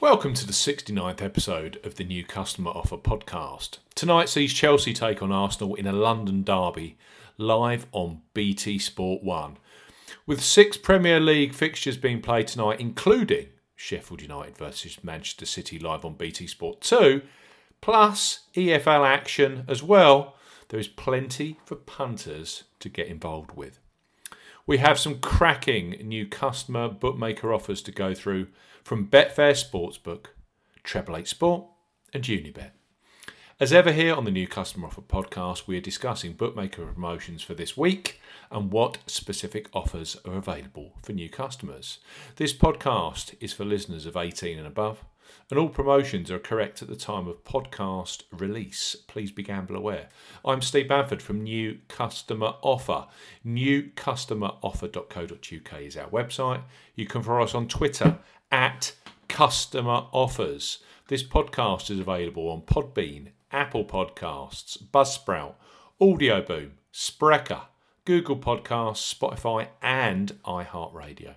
Welcome to the 69th episode of the New Customer Offer podcast. Tonight sees Chelsea take on Arsenal in a London derby, live on BT Sport 1. With six Premier League fixtures being played tonight, including Sheffield United versus Manchester City live on BT Sport 2, plus EFL action as well, there is plenty for punters to get involved with. We have some cracking new customer bookmaker offers to go through from Betfair Sportsbook, Treble 8 Sport, and Unibet. As ever, here on the New Customer Offer podcast, we are discussing bookmaker promotions for this week and what specific offers are available for new customers. This podcast is for listeners of 18 and above, and all promotions are correct at the time of podcast release. Please be gamble aware. I'm Steve Bamford from New Customer Offer. Newcustomeroffer.co.uk is our website. You can follow us on Twitter at Customer Offers. This podcast is available on Podbean, Apple Podcasts, Buzzsprout, Audioboom, Spreaker, Google Podcasts, Spotify, and iHeartRadio.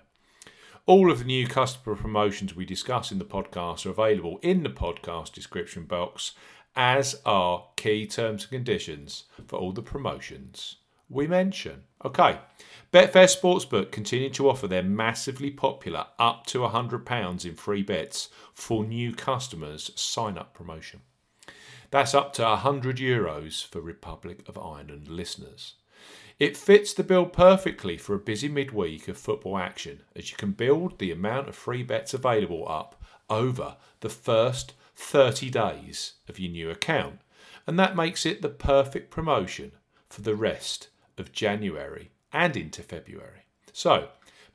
All of the new customer promotions we discuss in the podcast are available in the podcast description box, as are key terms and conditions for all the promotions we mention. Okay, Betfair Sportsbook continue to offer their massively popular up to £100 in free bets for new customers sign up promotion. That's up to 100 euros for Republic of Ireland listeners. It fits the bill perfectly for a busy midweek of football action, as you can build the amount of free bets available up over the first 30 days of your new account, and that makes it the perfect promotion for the rest of January and into February. So,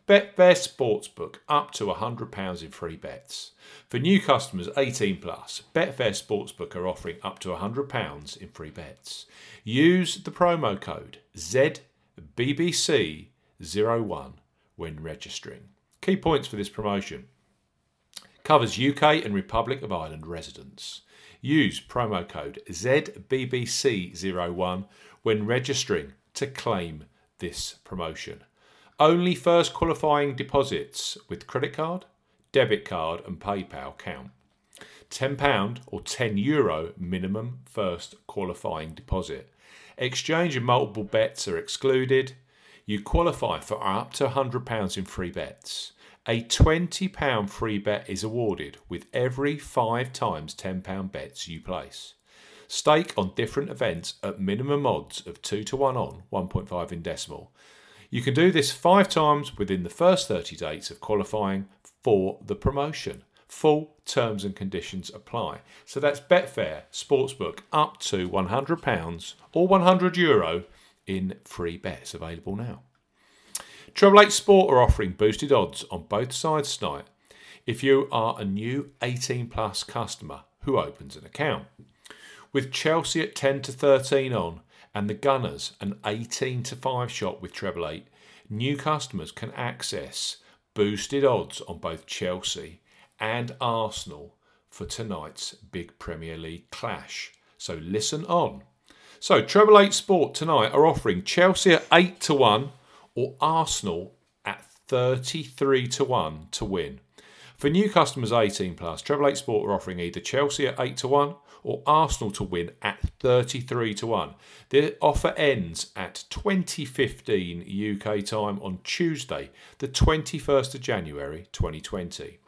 Betfair Sportsbook up to £100 in free bets. For new customers 18 plus, Betfair Sportsbook are offering up to £100 in free bets. Use the promo code ZBBC01 when registering. Key points for this promotion covers UK and Republic of Ireland residents. Use promo code ZBBC01 when registering to claim this promotion. Only first qualifying deposits with credit card, debit card, and PayPal count. £10 or €10 Euro minimum first qualifying deposit. Exchange and multiple bets are excluded. You qualify for up to £100 in free bets. A £20 free bet is awarded with every five times £10 bets you place. Stake on different events at minimum odds of 2 to 1 on, 1.5 in decimal. You can do this five times within the first 30 days of qualifying for the promotion. Full terms and conditions apply. So that's Betfair Sportsbook up to £100 or €100 Euro in free bets available now. Treble 8 Sport are offering boosted odds on both sides tonight if you are a new 18 plus customer who opens an account. With Chelsea at 10 to 13 on and the Gunners an 18 to 5 shot with treble 8, new customers can access boosted odds on both Chelsea and Arsenal for tonight's big Premier League clash. So listen on. So Treble 8 Sport tonight are offering Chelsea at 8 to 1 or Arsenal at 33 to 1 to win. For new customers 18 plus, Treble 8 Sport are offering either Chelsea at 8 to 1 or Arsenal to win at 33 to 1. The offer ends at 2015 UK time on Tuesday, the 21st of January 2020.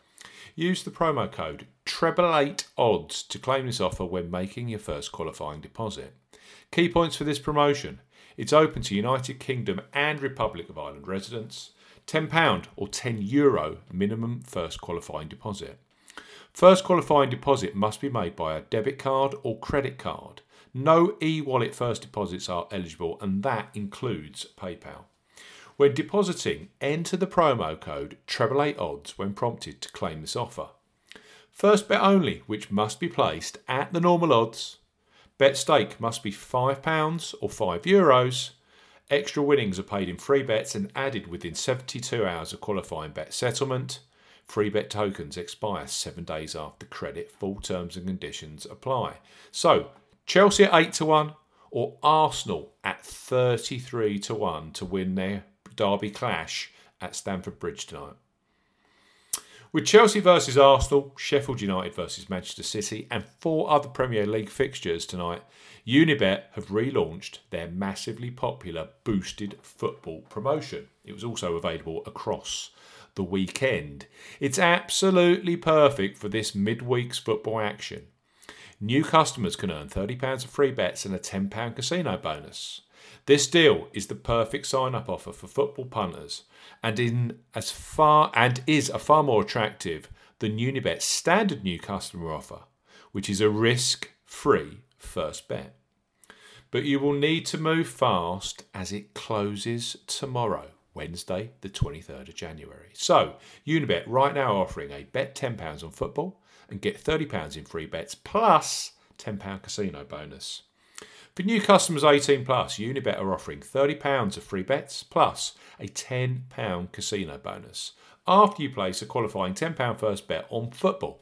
Use the promo code treble8odds to claim this offer when making your first qualifying deposit. Key points for this promotion. It's open to United Kingdom and Republic of Ireland residents. £10 or €10 Euro minimum first qualifying deposit. First qualifying deposit must be made by a debit card or credit card. No e wallet first deposits are eligible, and that includes PayPal. When depositing, enter the promo code treble8odds when prompted to claim this offer. First bet only, which must be placed at the normal odds. Bet stake must be £5 or €5 Euros. Extra winnings are paid in free bets and added within 72 hours of qualifying bet settlement. Free bet tokens expire seven days after credit. Full terms and conditions apply. So, Chelsea at 8 to 1 or Arsenal at 33 to 1 to win their derby clash at Stamford Bridge tonight. With Chelsea versus Arsenal, Sheffield United versus Manchester City, and four other Premier League fixtures tonight, Unibet have relaunched their massively popular boosted football promotion. It was also available across the weekend. It's absolutely perfect for this midweek's football action. New customers can earn £30 of free bets and a £10 casino bonus. This deal is the perfect sign-up offer for football punters and in as far and is a far more attractive than Unibet's standard new customer offer, which is a risk-free first bet. But you will need to move fast as it closes tomorrow, Wednesday, the 23rd of January. So, Unibet right now offering a bet £10 on football and get £30 in free bets plus £10 casino bonus. For new customers 18 plus, Unibet are offering £30 of free bets plus a £10 casino bonus after you place a qualifying £10 first bet on football.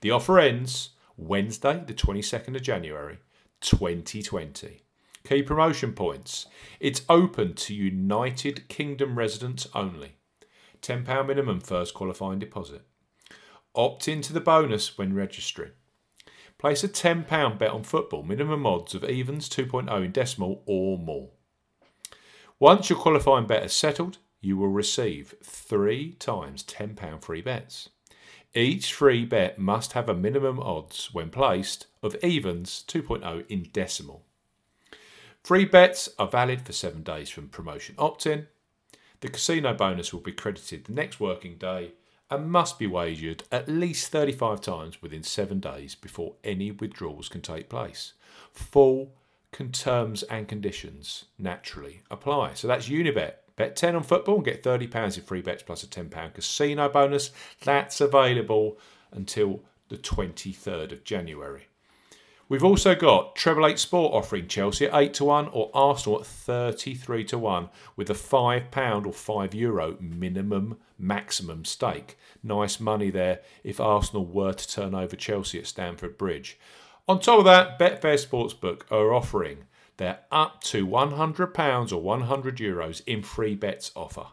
The offer ends Wednesday, the 22nd of January, 2020. Key promotion points. It's open to United Kingdom residents only. £10 minimum first qualifying deposit. Opt into the bonus when registering. Place a £10 bet on football, minimum odds of evens 2.0 in decimal or more. Once your qualifying bet is settled, you will receive three times £10 free bets. Each free bet must have a minimum odds, when placed, of evens 2.0 in decimal. Free bets are valid for seven days from promotion opt in. The casino bonus will be credited the next working day and must be wagered at least 35 times within seven days before any withdrawals can take place. Full terms and conditions naturally apply. So that's Unibet. Bet 10 on football and get £30 in free bets plus a £10 casino bonus. That's available until the 23rd of January. We've also got Treble 8 Sport offering Chelsea at 8 to 1 or Arsenal at 33 to 1 with a £5 or €5 Euro minimum maximum stake. Nice money there if Arsenal were to turn over Chelsea at Stamford Bridge. On top of that, Betfair Sportsbook are offering their up to £100 or 100 Euros in free bets offer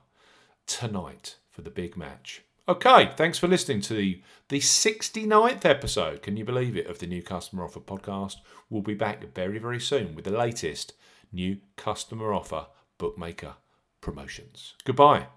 tonight for the big match. Okay, thanks for listening to the, the 69th episode, can you believe it, of the New Customer Offer podcast. We'll be back very, very soon with the latest new customer offer bookmaker promotions. Goodbye.